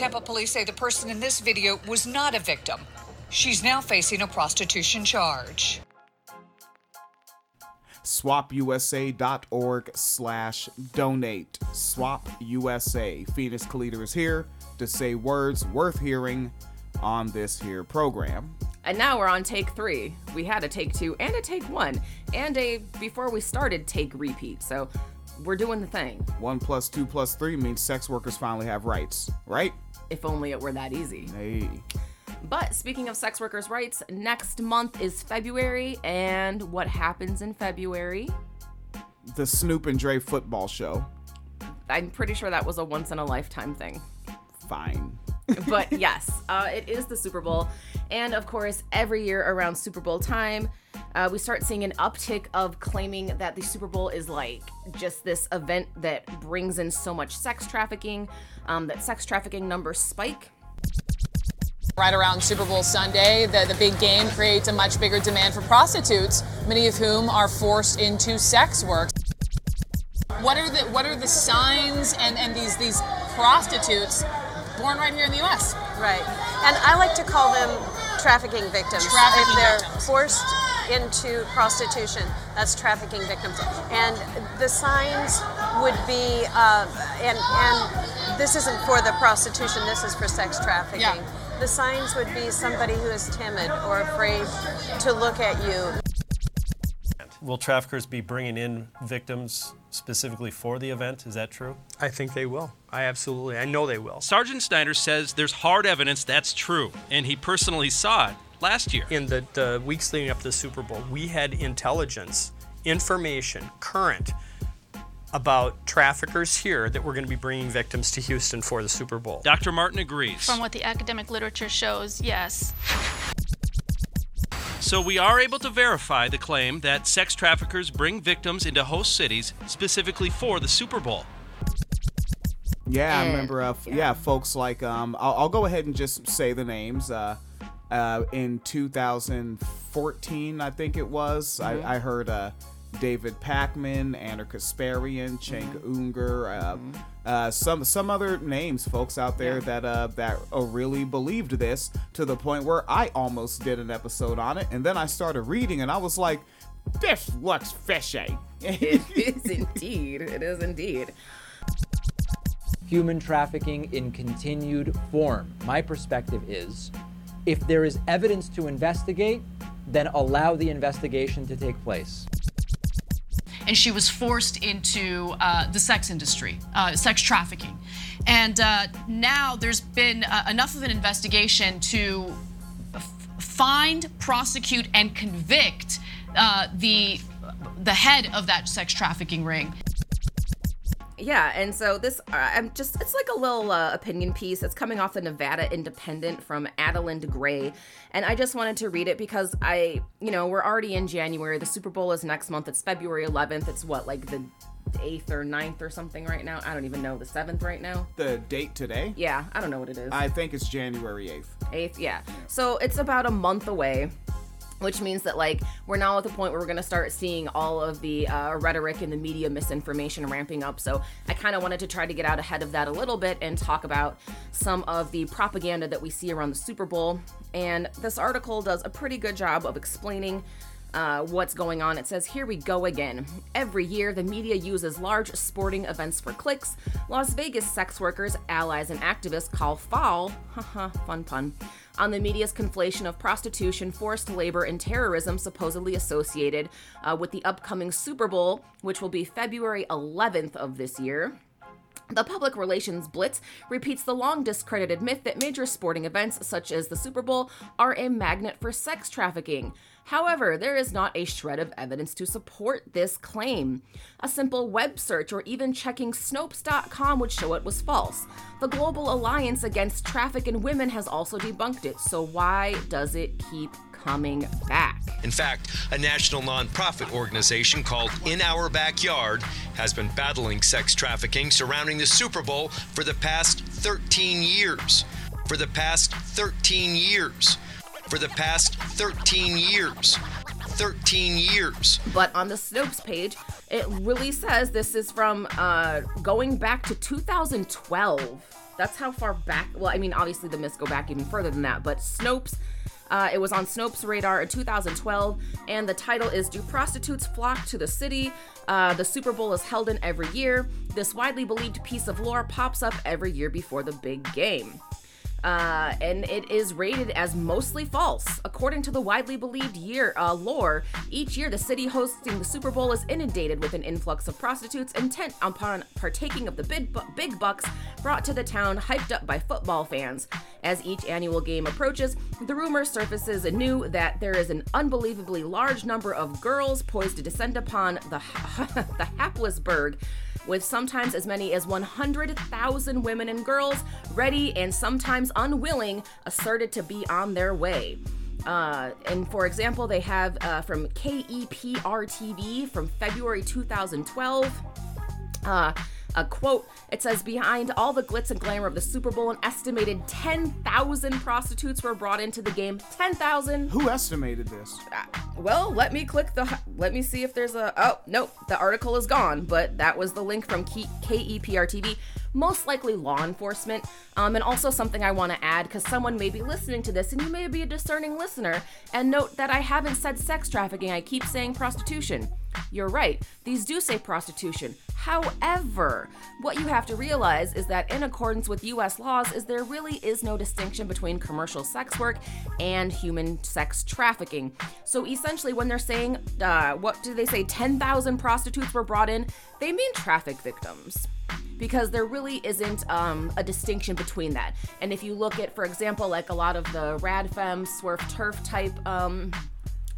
Tampa police say the person in this video was not a victim. She's now facing a prostitution charge. SwopUSA.org slash donate. SWOP USA. Phoenix Calida is here to say words worth hearing on this here program. And now we're on take three. We had a take two and a take one, and a before we started take repeat. So we're doing the thing. One plus two plus three means sex workers finally have rights, right? If only it were that easy. Hey. But speaking of sex workers' rights, next month is February, and what happens in February? The Snoop and Dre football show. I'm pretty sure that was a once in a lifetime thing. Fine. But yes, uh, it is the Super Bowl. And of course, every year around Super Bowl time, uh, we start seeing an uptick of claiming that the Super Bowl is like just this event that brings in so much sex trafficking, um, that sex trafficking numbers spike. Right around Super Bowl Sunday, the, the big game creates a much bigger demand for prostitutes, many of whom are forced into sex work. What are the what are the signs and, and these these prostitutes born right here in the U.S. Right, and I like to call them trafficking victims. Trafficking if they're victims. forced into prostitution, that's trafficking victims. And the signs would be, uh, and and this isn't for the prostitution. This is for sex trafficking. Yeah. The signs would be somebody who is timid or afraid to look at you. Will traffickers be bringing in victims specifically for the event? Is that true? I think they will. I absolutely, I know they will. Sergeant Snyder says there's hard evidence that's true, and he personally saw it last year. In the, the weeks leading up to the Super Bowl, we had intelligence, information, current, about traffickers here that were going to be bringing victims to Houston for the Super Bowl. Dr. Martin agrees. From what the academic literature shows, yes. So we are able to verify the claim that sex traffickers bring victims into host cities specifically for the Super Bowl. Yeah, I remember. Uh, f- yeah. folks like um, I'll, I'll go ahead and just say the names. Uh, uh, in 2014, I think it was. I, I heard uh, David Pakman, Ana Kasparian, Cenk Uygur, uh, uh, some some other names, folks out there that uh, that uh, really believed this to the point where I almost did an episode on it, and then I started reading, and I was like, "This looks fishy." It is indeed. It is indeed. human trafficking in continued form. My perspective is if there is evidence to investigate, then allow the investigation to take place. And she was forced into uh, the sex industry, uh, sex trafficking. And uh, now there's been uh, enough of an investigation to find, prosecute, and convict uh, the the head of that sex trafficking ring. Yeah, and so this, uh, I'm just, it's like a little uh, opinion piece. It's coming off the Nevada Independent from Adelind Gray. And I just wanted to read it because I, you know, we're already in January. The Super Bowl is next month. It's February 11th. It's what, like the 8th or 9th or something right now? I don't even know. The 7th right now? the date today? Yeah, I don't know what it is. I think it's January 8th. Eighth, yeah. So it's about a month away, which means that like we're now at the point where we're gonna start seeing all of the uh, rhetoric and the media misinformation ramping up. So I kind of wanted to try to get out ahead of that a little bit and talk about some of the propaganda that we see around the Super Bowl. And this article does a pretty good job of explaining uh, what's going on. It says, Here we go again. Every year, the media uses large sporting events for clicks. Las Vegas sex workers, allies, and activists call foul, haha, fun pun, on the media's conflation of prostitution, forced labor, and terrorism supposedly associated uh, with the upcoming Super Bowl, which will be February 11th of this year. The public relations blitz repeats the long discredited myth that major sporting events, such as the Super Bowl, are a magnet for sex trafficking. However, there is not a shred of evidence to support this claim. A simple web search or even checking Snopes.com would show it was false. The Global Alliance Against Traffic in Women has also debunked it, so why does it keep coming back? In fact, a national nonprofit organization called In Our Backyard has been battling sex trafficking surrounding the Super Bowl for the past 13 years. For the past 13 years. For the past 13 years. 13 years. But on the Snopes page, it really says this is from uh, going back to 2012. That's how far back. Well, I mean, obviously the myths go back even further than that, but Snopes. Uh, it was on Snopes' radar in 2012, and the title is Do Prostitutes Flock to the City? Uh, the Super Bowl is held in every year. This widely believed piece of lore pops up every year before the big game uh, and it is rated as mostly false. According to the widely believed year uh, lore, each year the city hosting the Super Bowl is inundated with an influx of prostitutes intent upon partaking of the big, bu- big bucks brought to the town, hyped up by football fans. As each annual game approaches, the rumor surfaces anew that there is an unbelievably large number of girls poised to descend upon the the hapless burg with sometimes as many as 100,000 women and girls ready and sometimes unwilling asserted to be on their way. Uh, and for example, they have uh, from KEPR TV from February 2012. Uh, a quote it says behind all the glitz and glamour of the super bowl an estimated 10000 prostitutes were brought into the game. 10000 Who estimated this? well let me click the let me see if there's a oh nope the article is gone but that was the link from K- kepr tv most likely law enforcement. Um, and also something i want to add because someone may be listening to this and you may be a discerning listener and note that i haven't said sex trafficking. I keep saying prostitution you're right these do say prostitution However, what you have to realize is that in accordance with US laws is there really is no distinction between commercial sex work and human sex trafficking. So essentially when they're saying uh, what do they say 10,000 prostitutes were brought in, they mean traffic victims because there really isn't um, a distinction between that. And if you look at, for example, like a lot of the rad radfem, swerf TERF type um,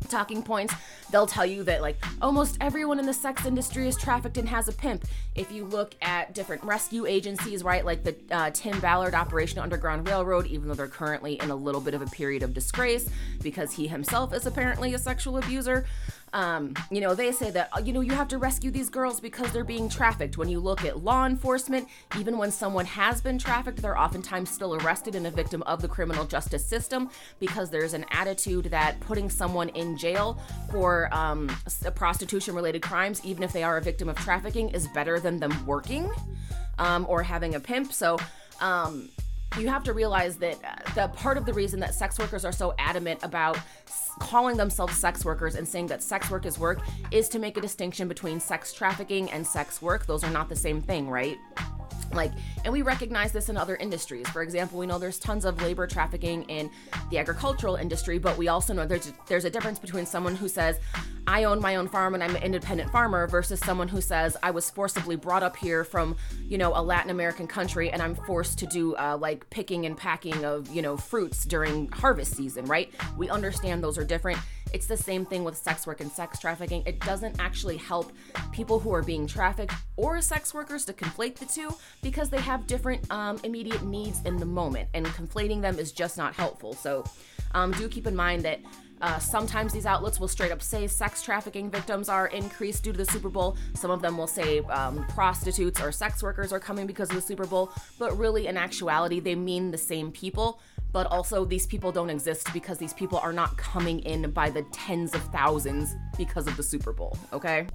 talking points, they'll tell you that like almost everyone in the sex industry is trafficked and has a pimp. If you look at different rescue agencies, right, like the uh, Tim Ballard Operation Underground Railroad, even though they're currently in a little bit of a period of disgrace because he himself is apparently a sexual abuser. Um, you know, they say that, you know, you have to rescue these girls because they're being trafficked. When you look at law enforcement, even when someone has been trafficked, they're oftentimes still arrested and a victim of the criminal justice system because there's an attitude that putting someone in jail for um, prostitution related crimes, even if they are a victim of trafficking, is better than them working um, or having a pimp. So, um, you have to realize that uh, the part of the reason that sex workers are so adamant about calling themselves sex workers and saying that sex work is work is to make a distinction between sex trafficking and sex work. Those are not the same thing, right? Like and we recognize this in other industries. For example we know there's tons of labor trafficking in the agricultural industry but we also know there's there's a difference between someone who says i own my own farm and i'm an independent farmer versus someone who says i was forcibly brought up here from you know a latin american country and i'm forced to do uh, like picking and packing of you know fruits during harvest season right? We understand those are different. It's the same thing with sex work and sex trafficking. It doesn't actually help people who are being trafficked or sex workers to conflate the two because they have different um, immediate needs in the moment, and conflating them is just not helpful. So, um, do keep in mind that. Uh, sometimes these outlets will straight up say sex trafficking victims are increased due to the Super Bowl. Some of them will say um, prostitutes or sex workers are coming because of the Super Bowl. But really, in actuality, they mean the same people but also these people don't exist because these people are not coming in by the tens of thousands because of the Super Bowl, okay?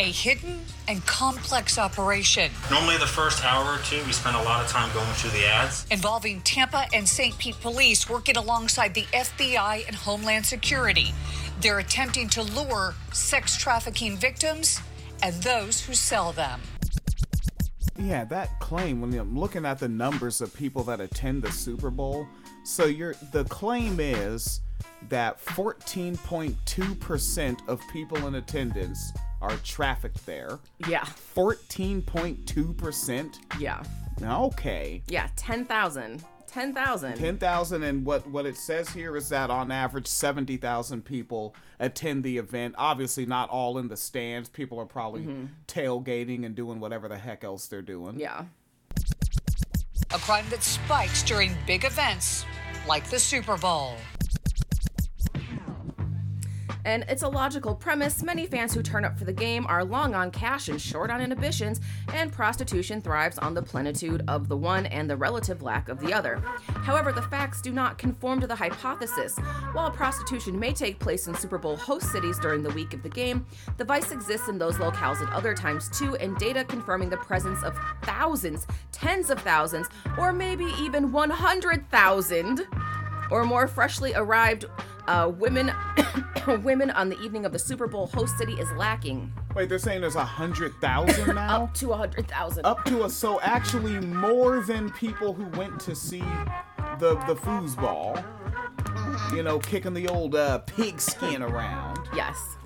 A hidden and complex operation Normally, the first hour or two, we spend a lot of time going through the ads. involving Tampa and St. Pete police working alongside the FBI and Homeland Security. They're attempting to lure sex trafficking victims and those who sell them. Yeah, that claim when I'm looking at the numbers of people that attend the Super Bowl, so you're the claim is that 14.2% of people in attendance are trafficked there. Yeah. 14.2%? Yeah. Okay. Yeah, 10,000. 10,000. 10,000 and what what it says here is that on average 70,000 people attend the event. Obviously not all in the stands. People are probably Mhm. tailgating and doing whatever the heck else they're doing. Yeah. A crime that spikes during big events like the Super Bowl. And it's a logical premise. Many fans who turn up for the game are long on cash and short on inhibitions, and prostitution thrives on the plenitude of the one and the relative lack of the other. However, the facts do not conform to the hypothesis. While prostitution may take place in Super Bowl host cities during the week of the game, the vice exists in those locales at other times too, and data confirming the presence of thousands, tens of thousands, or maybe even 100,000 or more freshly arrived uh, women women on the evening of the Super Bowl host city is lacking. Wait, they're saying there's a hundred thousand now. Up to a hundred thousand. Up to a so actually more than people who went to see the the foosball. You know, kicking the old uh, pigskin around. Yes.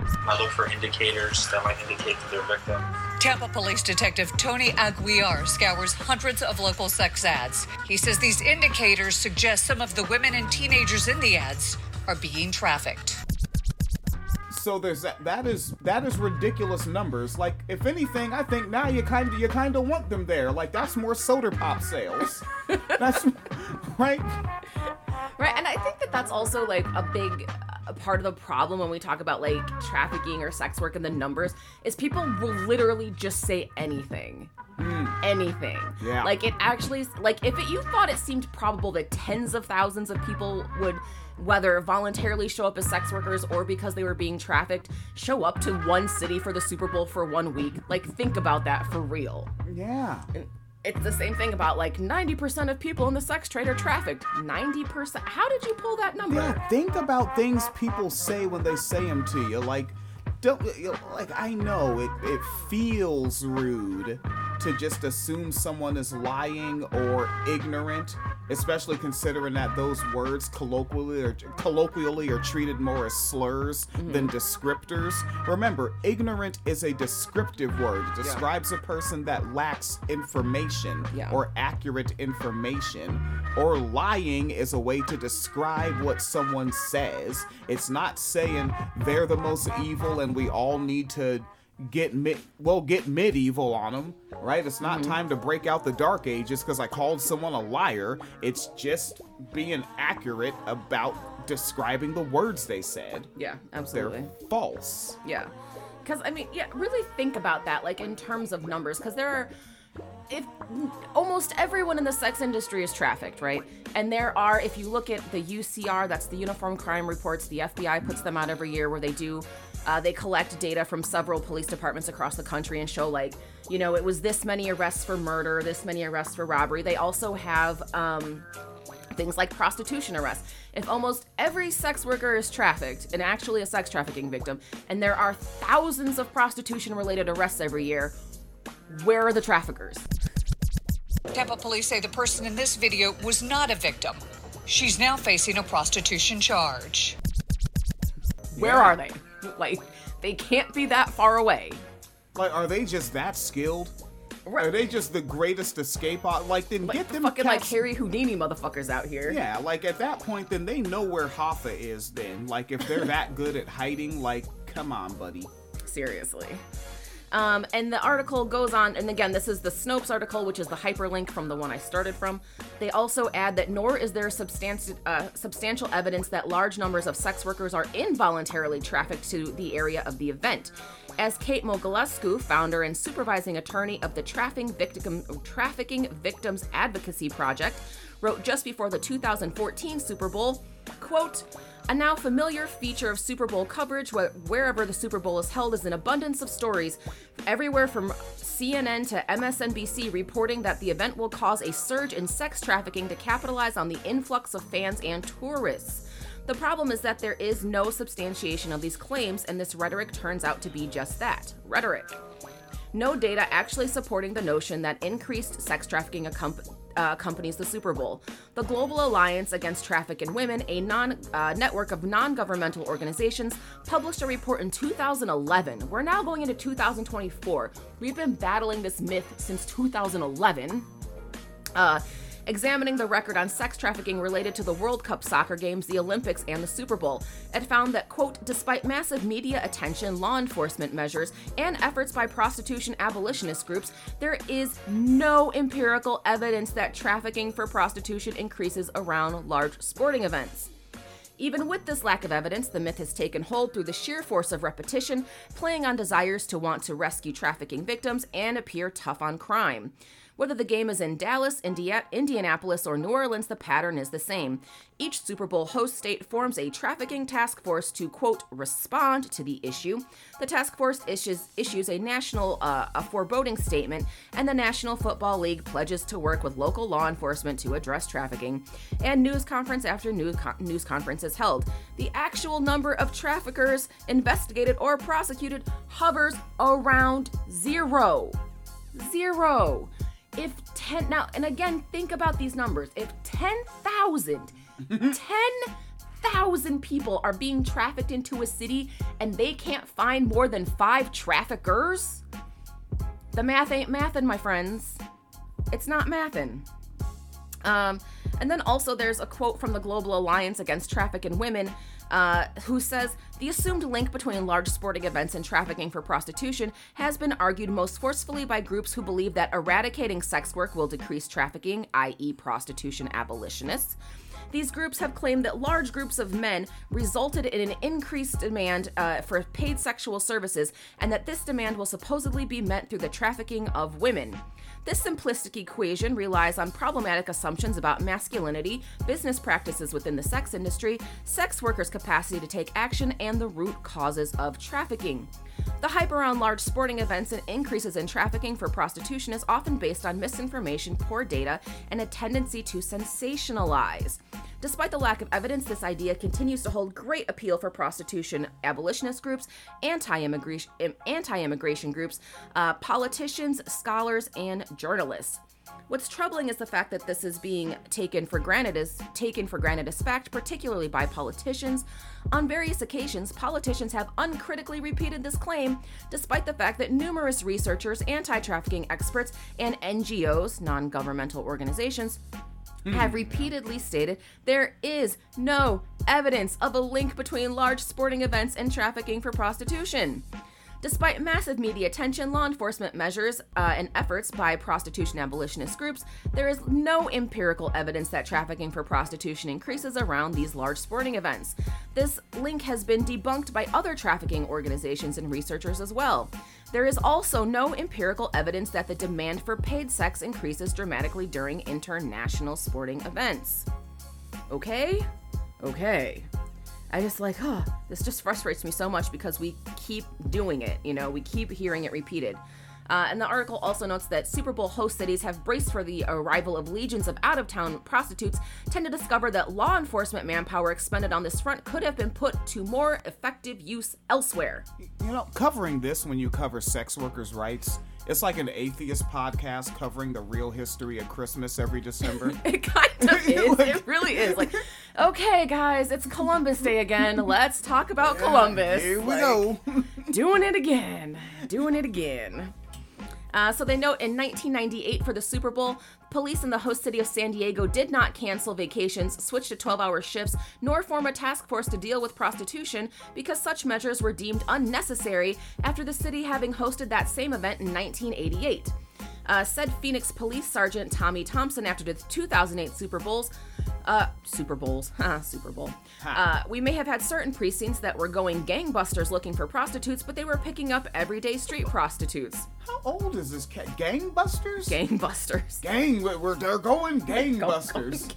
I look for indicators that might indicate that they're victim. Tampa Police Detective Tony Aguiar scours hundreds of local sex ads. He says these indicators suggest some of the women and teenagers in the ads are being trafficked. So there's that. That is that is ridiculous numbers. Like if anything, I think now you kind of you kind of want them there. Like that's more soda pop sales. that's right. Right, and I think that that's also like a big a part of the problem when we talk about like trafficking or sex work and the numbers is people will literally just say anything. Mm. Anything. Yeah. Like it actually like if it, you thought it seemed probable that tens of thousands of people would whether voluntarily show up as sex workers or because they were being trafficked, show up to one city for the Super Bowl for one week. Like think about that for real. Yeah. And it's the same thing about like 90% of people in the sex trade are trafficked. 90%. How did you pull that number? Yeah, think about things people say when they say them to you. Like, don't like I know it. It feels rude to just assume someone is lying or ignorant, especially considering that those words colloquially or colloquially are treated more as slurs mm-hmm. than descriptors. Remember, ignorant is a descriptive word. It describes a person that lacks information Yeah. or accurate information. Or lying is a way to describe what someone says. It's not saying they're the most evil and we all need to get mid well get medieval on them right it's not mm-hmm. time to break out the dark ages because i called someone a liar it's just being accurate about describing the words they said Yeah, absolutely. they're false Yeah. Because, I mean, yeah, really think about that, like in terms of numbers, because there are. If almost everyone in the sex industry is trafficked, right? And there are, if you look at the UCR, that's the Uniform Crime Reports, the FBI puts them out every year where they do, uh, they collect data from several police departments across the country and show, like, you know, it was this many arrests for murder, this many arrests for robbery. They also have, um, things like prostitution arrests. If almost every sex worker is trafficked and actually a sex trafficking victim, and there are thousands of prostitution related arrests every year, where are the traffickers? Tampa police say the person in this video was not a victim. She's now facing a prostitution charge. Where are they? Like, they can't be that far away. like are they just that skilled are they just the greatest escape out like then get them Fucking like Harry Houdini motherfuckers out here. Yeah, like at that point, then they know where Hoffa is. Then, like if they're that good at hiding, like come on, buddy. Seriously. Um, and the article goes on, and again, this is the Snopes article, which is the hyperlink from the one I started from. They also add that nor is there substanti- uh, substantial evidence that large numbers of sex workers are involuntarily trafficked to the area of the event. As Kate Mogulescu, founder and supervising attorney of the Trafficking, Victim- Trafficking Victims Advocacy Project, wrote just before the 2014 Super Bowl, quote, a now familiar feature of Super Bowl coverage, wh- wherever the Super Bowl is held, is an abundance of stories, everywhere from CNN to MSNBC, reporting that the event will cause a surge in sex trafficking to capitalize on the influx of fans and tourists. The problem is that there is no substantiation of these claims, and this rhetoric turns out to be just that rhetoric. No data actually supporting the notion that increased sex trafficking accomp- uh, accompanies the Super Bowl. The Global Alliance Against Trafficking in Women, a non uh, network of non governmental organizations, published a report in 2011. We're now going into 2024. We've been battling this myth since 2011. Uh, examining the record on sex trafficking related to the World Cup soccer games, the Olympics, and the Super Bowl. It found that, quote, despite massive media attention, law enforcement measures, and efforts by prostitution abolitionist groups, there is no empirical evidence that trafficking for prostitution increases around large sporting events. Even with this lack of evidence, the myth has taken hold through the sheer force of repetition, playing on desires to want to rescue trafficking victims and appear tough on crime. Whether the game is in Dallas, India, Indianapolis, or New Orleans, the pattern is the same. Each Super Bowl host state forms a trafficking task force to, quote, respond to the issue. The task force issues, issues a national uh, a foreboding statement, and the National Football League pledges to work with local law enforcement to address trafficking. And news conference after news, news conference is held. The actual number of traffickers investigated or prosecuted hovers around zero. Zero if 10 now and again think about these numbers. If 10,000 10,000 people are being trafficked into a city and they can't find more than 5 traffickers the math ain't mathin' my friends. It's not mathin' um, and then also there's a quote from the Global Alliance Against Traffic in Women uh, who says the assumed link between large sporting events and trafficking for prostitution has been argued most forcefully by groups who believe that eradicating sex work will decrease trafficking, i.e., prostitution abolitionists. These groups have claimed that large groups of men resulted in an increased demand uh, for paid sexual services, and that this demand will supposedly be met through the trafficking of women. This simplistic equation relies on problematic assumptions about masculinity, business practices within the sex industry, sex workers' capacity to take action, and the root causes of trafficking. The hype around large sporting events and increases in trafficking for prostitution is often based on misinformation, poor data, and a tendency to sensationalize. Despite the lack of evidence, this idea continues to hold great appeal for prostitution abolitionist groups, anti-immigration, anti-immigration groups, uh, politicians, scholars, and journalists. What's troubling is the fact that this is being taken for granted as taken for granted as fact, particularly by politicians. On various occasions, politicians have uncritically repeated this claim, despite the fact that numerous researchers, anti-trafficking experts, and NGOs, non-governmental organizations, have mm-hmm. repeatedly stated there is no evidence of a link between large sporting events and trafficking for prostitution. Despite massive media attention, law enforcement measures, uh, and efforts by prostitution abolitionist groups, there is no empirical evidence that trafficking for prostitution increases around these large sporting events. This link has been debunked by other trafficking organizations and researchers as well. There is also no empirical evidence that the demand for paid sex increases dramatically during international sporting events. Okay? Okay. I just like, huh, this just frustrates me so much because we keep doing it, you know, we keep hearing it repeated. Uh, and the article also notes that Super Bowl host cities have braced for the arrival of legions of out of town prostitutes, tend to discover that law enforcement manpower expended on this front could have been put to more effective use elsewhere. You know, covering this when you cover sex workers' rights, it's like an atheist podcast covering the real history of Christmas every December. it kind of is. it really is. Like, okay, guys, it's Columbus Day again. Let's talk about Columbus. Here we Like, go. doing it again. Doing it again. Uh, so they note in 1998 for the Super Bowl, police in the host city of San Diego did not cancel vacations, switch to 12 hour shifts, nor form a task force to deal with prostitution because such measures were deemed unnecessary after the city having hosted that same event in 1988. Uh, said Phoenix Police Sergeant Tommy Thompson after the 2008 Super Bowls, uh, Super Bowls, Super Bowl. Uh, we may have had certain precincts that were going gangbusters looking for prostitutes, but they were picking up everyday street prostitutes. How old is this cat? Gangbusters? Gangbusters. Gang, we're, they're going gangbusters.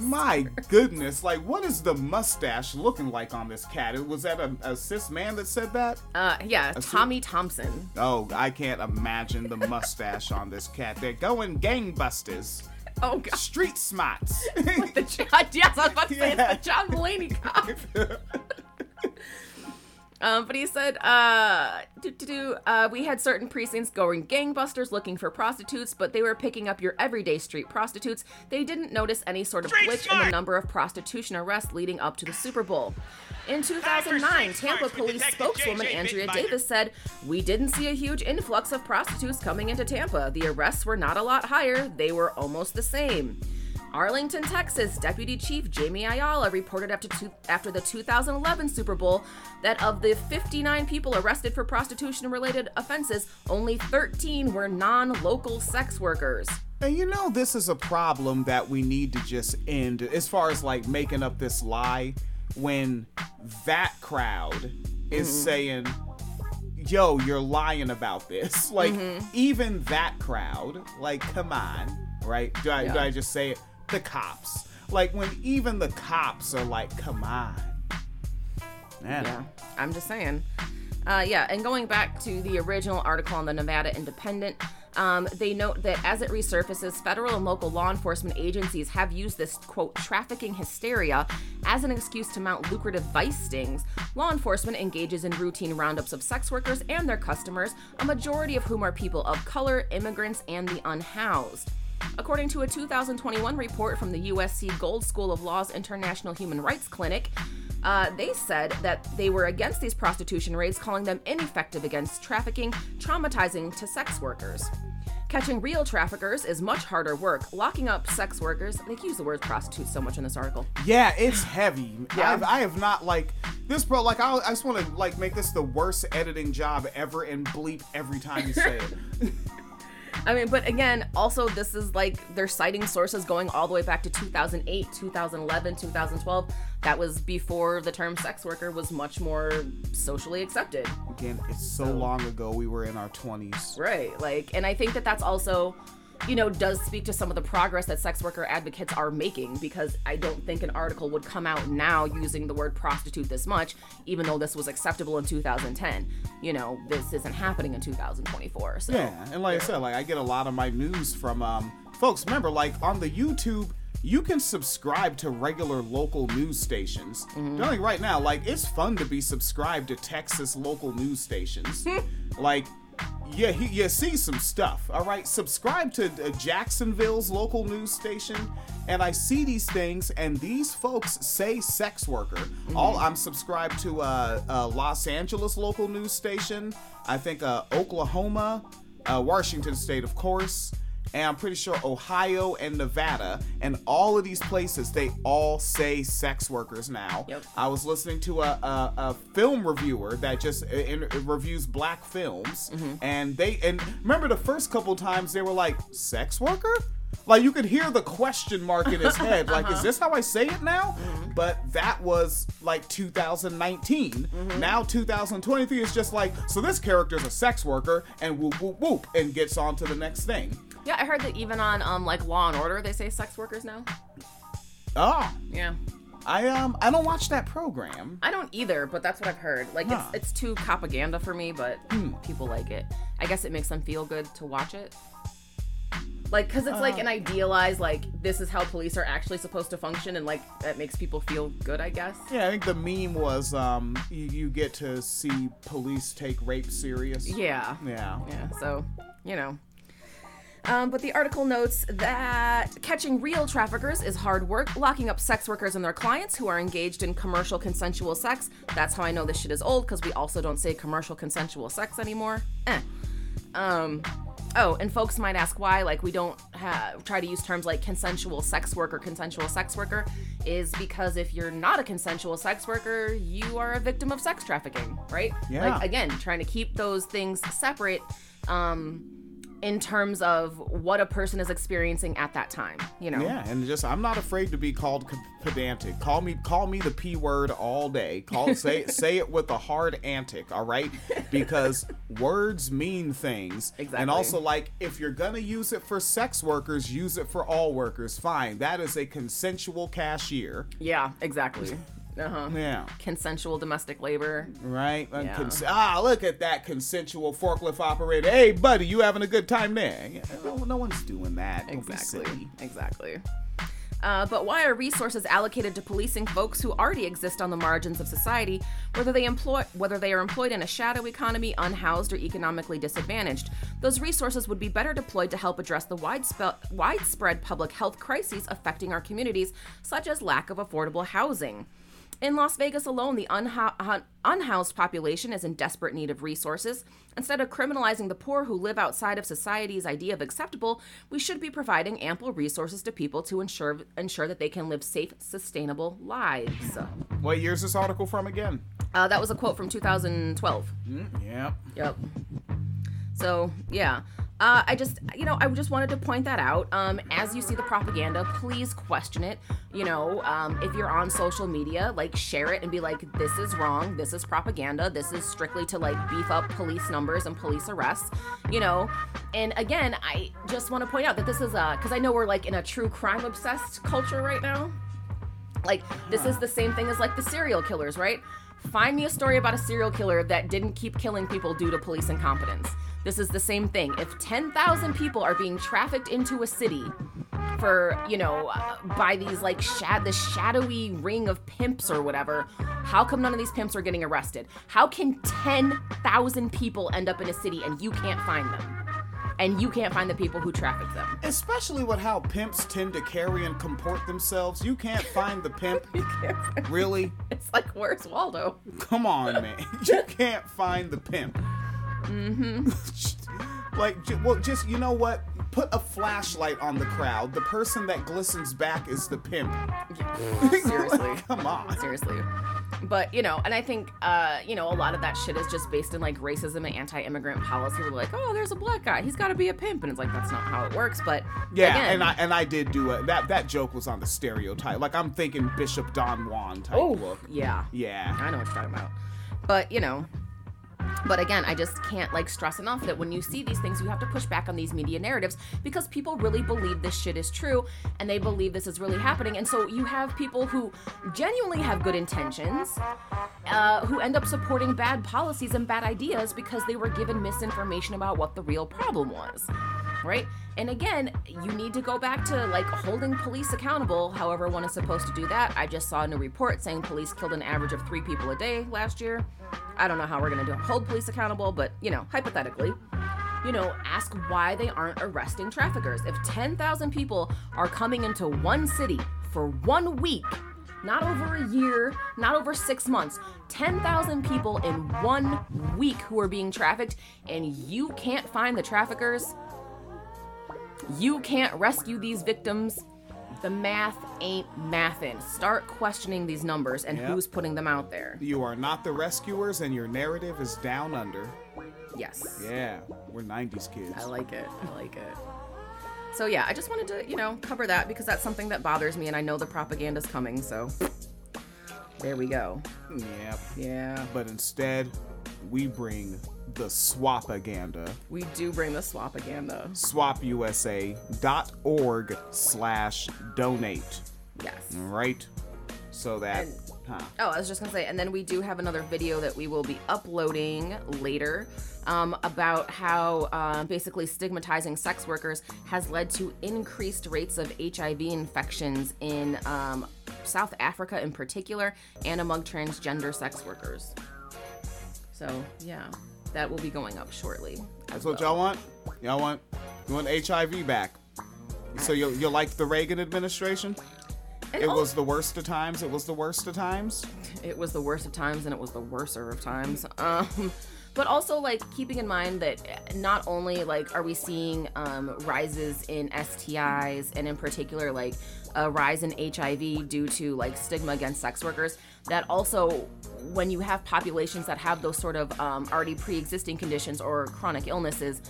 My goodness, like what is the mustache looking like on this cat? Was that a, a cis man that said that? Uh, yeah, A cis- Tommy Thompson. Oh, I can't imagine the mustache on this cat. They're going gangbusters. Oh god. Street smarts. With the John, yes, I was about to say it's the John Mulaney cop. Um, but he said, uh, do, do, do, uh, we had certain precincts going gangbusters looking for prostitutes, but they were picking up your everyday street prostitutes. They didn't notice any sort of glitch in the number of prostitution arrests leading up to the Super Bowl. In 2009, Tampa police spokeswoman Andrea Davis said, We didn't see a huge influx of prostitutes coming into Tampa. The arrests were not a lot higher, they were almost the same. Arlington, Texas, Deputy Chief Jamie Ayala reported after, two, after the 2011 Super Bowl that of the 59 people arrested for prostitution related offenses, only 13 were non local sex workers. And you know, this is a problem that we need to just end as far as like making up this lie when that crowd is Mhm. saying, "Yo, you're lying about this." Like Mhm. even that crowd, like, come on, right? Do I do I just say it? The cops, like when even the cops are like, "Come on." Man. Yeah, I'm just saying. Uh, yeah, and going back to the original article on the Nevada Independent, um, they note that as it resurfaces, federal and local law enforcement agencies have used this, quote, trafficking hysteria as an excuse to mount lucrative vice stings. Law enforcement engages in routine roundups of sex workers and their customers, a majority of whom are people of color, immigrants, and the unhoused. According to a 2021 report from the USC Gould School of Law's International Human Rights Clinic, uh, they said that they were against these prostitution raids, calling them ineffective against trafficking, traumatizing to sex workers. Catching real traffickers is much harder work. Locking up sex workers, they use the word prostitute so much in this article. Yeah, it's heavy. Yeah. I've, I have not like this, bro. Like I, I just want to like make this the worst editing job ever and bleep every time you say it. I mean, but again, also this is like they're citing sources going all the way back to 2008, 2011, 2012. That was before the term sex worker was much more socially accepted. Again, it's so long ago. We were in our twenties. Right. Like, and I think that that's also, you know, does speak to some of the progress that sex worker advocates are making because I don't think an article would come out now using the word prostitute this much, even though this was acceptable in 2010. You know, this isn't happening in 2024. So, Yeah, and like I said, like I get a lot of my news from um folks. Remember, like on the YouTube, you can subscribe to regular local news stations. Like right now, like it's fun to be subscribed to Texas local news stations. like. Yeah, he, you see some stuff. All right, subscribe to uh, Jacksonville's local news station, and I see these things, and these folks say sex worker. All I'm subscribed to uh, uh, Los Angeles local news station. I think uh, Oklahoma, uh, Washington State, of course, and I'm pretty sure Ohio and Nevada, and all of these places they all say sex workers now. Yep. I was listening to a, a, a film reviewer that just uh, in, uh, reviews black films, mm-hmm. and they and remember the first couple times they were like sex worker. Like you could hear the question mark in his head, like, is uh-huh. this how I say it now? Mm-hmm. But that was like 2019. Mm-hmm. Now 2023 is just like, so this character's a sex worker, and whoop whoop whoop, and gets on to the next thing. Yeah, I heard that even on um like Law and Order, they say sex workers now. Oh, Yeah. I um I don't watch that program. I don't either, but that's what I've heard. Like Huh. it's it's too propaganda for me, but Hmm. people like it. I guess it makes them feel good to watch it. Like, cause it's like Uh. an idealized, like this is how police are actually supposed to function, and like that makes people feel good, I guess. Yeah, I think the meme was um you, you get to see police take rape serious. Yeah. Yeah. Yeah. So, you know. Um, but the article notes that catching real traffickers is hard work. Locking up sex workers and their clients who are engaged in commercial consensual sex. That's how I know this shit is old because we also don't say commercial consensual sex anymore. Eh. Um. Oh, and folks might ask why, like, we don't ha- try to use terms like consensual sex worker, consensual sex worker, is because if you're not a consensual sex worker, you are a victim of sex trafficking, right? Yeah. Like, again, trying to keep those things separate um, in terms of what a person is experiencing at that time, you know? Yeah, and just I'm not afraid to be called pedantic. Call me call me the p word all day. Call say say it with a hard antic, all right? Because words mean things. Exactly. And also like if you're to use it for sex workers, use it for all workers. Fine. That is a consensual cashier. Yeah, exactly. Uh huh. Yeah. Consensual domestic labor. Right? Yeah. Cons- ah, look at that consensual forklift operator. Hey, buddy, you having a good time there? Yeah, no, no one's doing that. Exactly. Exactly. Uh, but why are resources allocated to policing folks who already exist on the margins of society, whether they employ whether they are employed in a shadow economy, unhoused, or economically disadvantaged? Those resources would be better deployed to help address the widespread widespread public health crises affecting our communities, such as lack of affordable housing. In Las Vegas alone, the unha- unhoused population is in desperate need of resources. Instead of criminalizing the poor who live outside of society's idea of acceptable, we should be providing ample resources to people to ensure ensure that they can live safe, sustainable lives. What year's this article from again? Uh, that was a quote from 2012. Mm, yeah. Yep. So yeah, uh, I just, you know, I just wanted to point that out. Um, as you see the propaganda, please question it. You know, um, if you're on social media, like share it and be like, this is wrong. This is propaganda. This is strictly to like beef up police numbers and police arrests. You know, and again, I just want to point out that this is a because I know we're like in a true crime obsessed culture right now. Like this is the same thing as like the serial killers, right? Find me a story about a serial killer that didn't keep killing people due to police incompetence. This is the same thing. If 10,000 people are being trafficked into a city for, you know, uh, by these like shad this shadowy ring of pimps or whatever, how come none of these pimps are getting arrested? How can 10,000 people end up in a city and you can't find them? And you can't find the people who traffic them. Especially with how pimps tend to carry and comport themselves. You can't find the pimp. really? It's like, where's Waldo? Come on, man. You can't find the pimp. Mm-hmm. Like, well, just, you know what? Put a flashlight on the crowd. The person that glistens back is the pimp. Seriously. Come on. Seriously. But, you know, and I think, uh, you know, a lot of that shit is just based in like racism and anti immigrant policy. We're like, oh, there's a black guy. He's got to be a pimp. And it's like, that's not how it works. But, Yeah, again, and I and I did do a that that joke was on the stereotype. Like I'm thinking Bishop Don Juan type Oh, look. yeah. Yeah. I know what you're talking about. But, you know, but again, I just can't like stress enough that when you see these things, you have to push back on these media narratives because people really believe this shit is true and they believe this is really happening. And so you have people who genuinely have good intentions, uh, who end up supporting bad policies and bad ideas because they were given misinformation about what the real problem was. Right? And again, you need to go back to like holding police accountable, however one is supposed to do that. I just saw a new report saying police killed an average of three people a day last year. I don't know how we're gonna do hold police accountable, but you know, hypothetically, you know, ask why they aren't arresting traffickers. If 10,000 people are coming into one city for one week, not over a year, not over six months, 10,000 people in one week who are being trafficked, and you can't find the traffickers, you can't rescue these victims. The math ain't mathin'. Start questioning these numbers and Yep. who's putting them out there. You are not the rescuers, and your narrative is down under. Yes. Yeah, we're '90s kids. I like it. I like it. So yeah, I just wanted to, you know, cover that because that's something that bothers me and I know the propaganda's coming, so there we go. Yep. Yeah. But instead, we bring the swapaganda. We do bring the swapaganda. SwopUSA.org slash donate. Yes. Right? So that, And- huh? Oh, I was just gonna say, and then we do have another video that we will be uploading later um, about how uh, basically stigmatizing sex workers has led to increased rates of HIV infections in um, South Africa in particular and among transgender sex workers. So, yeah, that will be going up shortly. That's what y'all want? Y'all want, you want HIV back? So you you like the Reagan administration? And It was the worst of times. It was the worst of times. it was the worst of times and it was the worser of times um but also like keeping in mind that not only like are we seeing um rises in stis and in particular like a rise in hiv due to like stigma against sex workers that also when you have populations that have those sort of um, already pre-existing conditions or chronic illnesses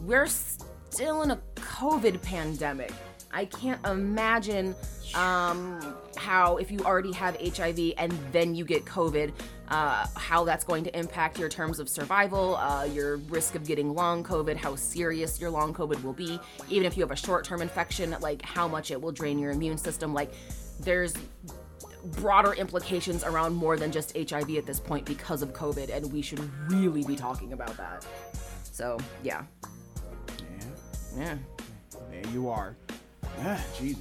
we're still in a COVID pandemic. I can't imagine um, how, if you already have HIV and then you get COVID, uh, how that's going to impact your terms of survival, uh, your risk of getting long COVID, how serious your long COVID will be, even if you have a short term infection, like how much it will drain your immune system. Like, there's broader implications around more than just HIV at this point because of COVID, and we should really be talking about that. So, yeah. Yeah. There you are. Ah, gee.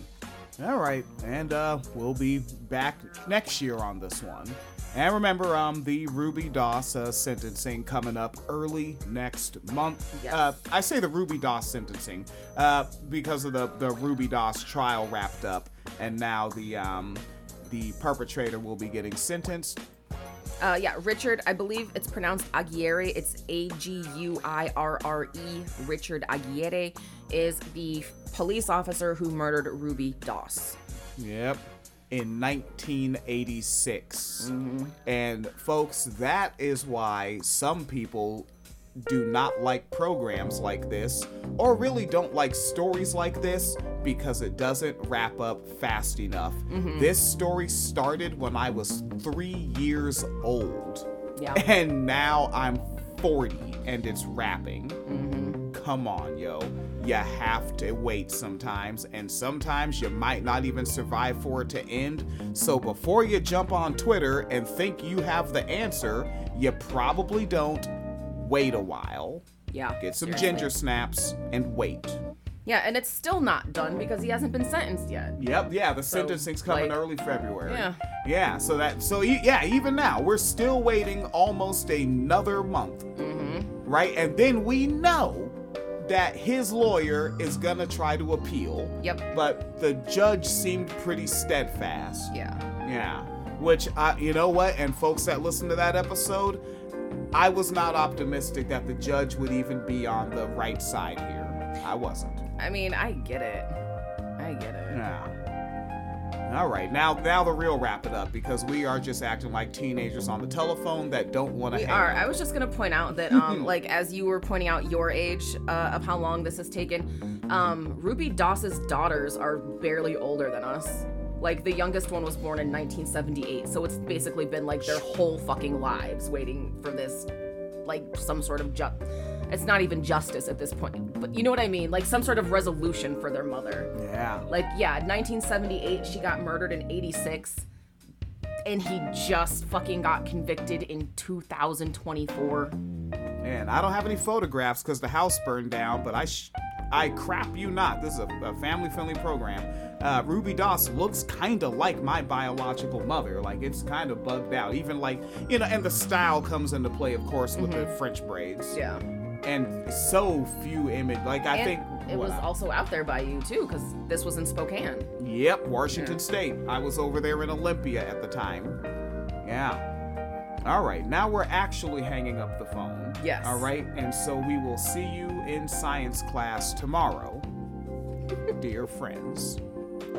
All right, and uh, we'll be back next year on this one. And remember, um, the Ruby Doss uh, sentencing coming up early next month. Yes. Uh, I say the Ruby Doss sentencing uh, because of the the Ruby Doss trial wrapped up, and now the um, the perpetrator will be getting sentenced. Uh, yeah, Richard, I believe it's pronounced Aguirre. It's A G U I R R E. Richard Aguirre is the police officer who murdered Ruby Doss. Yep. In 1986. And folks, that is why some people do not like programs like this, or really don't like stories like this because it doesn't wrap up fast enough. Mhm. This story started when I was three years old. Yeah. And now I'm 40 and it's wrapping. Mm-hmm. Come on, yo. You have to wait sometimes, and sometimes you might not even survive for it to end. So before you jump on Twitter and think you have the answer, you probably don't. Wait a while. Yeah. Get some seriously. ginger snaps and wait. Yeah, and it's still not done because he hasn't been sentenced yet. Yep, yeah, the So, sentencing's coming like, early February. yeah. Yeah, so that so e- yeah, even now we're still waiting almost another month. Mm-hmm. Right? And then we know that his lawyer is going to try to appeal. Yep. But the judge seemed pretty steadfast. Yeah. Yeah. Which I you know what? And folks that listen to that episode, I was not optimistic that the judge would even be on the right side here. I wasn't. I mean, I get it. I get it. Yeah. All right, now now the real wrap it up because we are just acting like teenagers on the telephone that don't want to We are. out. I was just gonna point out that, um, like, as you were pointing out your age uh, of how long this has taken, um, Ruby Doss's daughters are barely older than us. Like, the youngest one was born in 1978, so it's basically been like their whole fucking lives waiting for this, like, some sort of ju- It's not even justice at this point, but you know what I mean? Like, some sort of resolution for their mother. Yeah. Like, yeah, 1978, she got murdered in 86, and he just fucking got convicted in 2024. Man, I don't have any photographs because the house burned down, but I, sh- I crap you not. This is a, a family-friendly program. Uh, Ruby Doss looks kind of like my biological mother. Like it's kind of bugged out. Even like you know, and the style comes into play, of course, with the French braids. Yeah. And so few image. Like I and think it was what, also out there by you too, because this was in Spokane. Yep, Washington State. I was over there in Olympia at the time. Yeah. All right, now we're actually hanging up the phone. Yes. All right, and so we will see you in science class tomorrow, dear friends.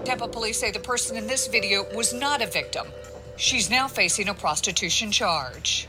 Tampa police say the person in this video was not a victim. She's now facing a prostitution charge.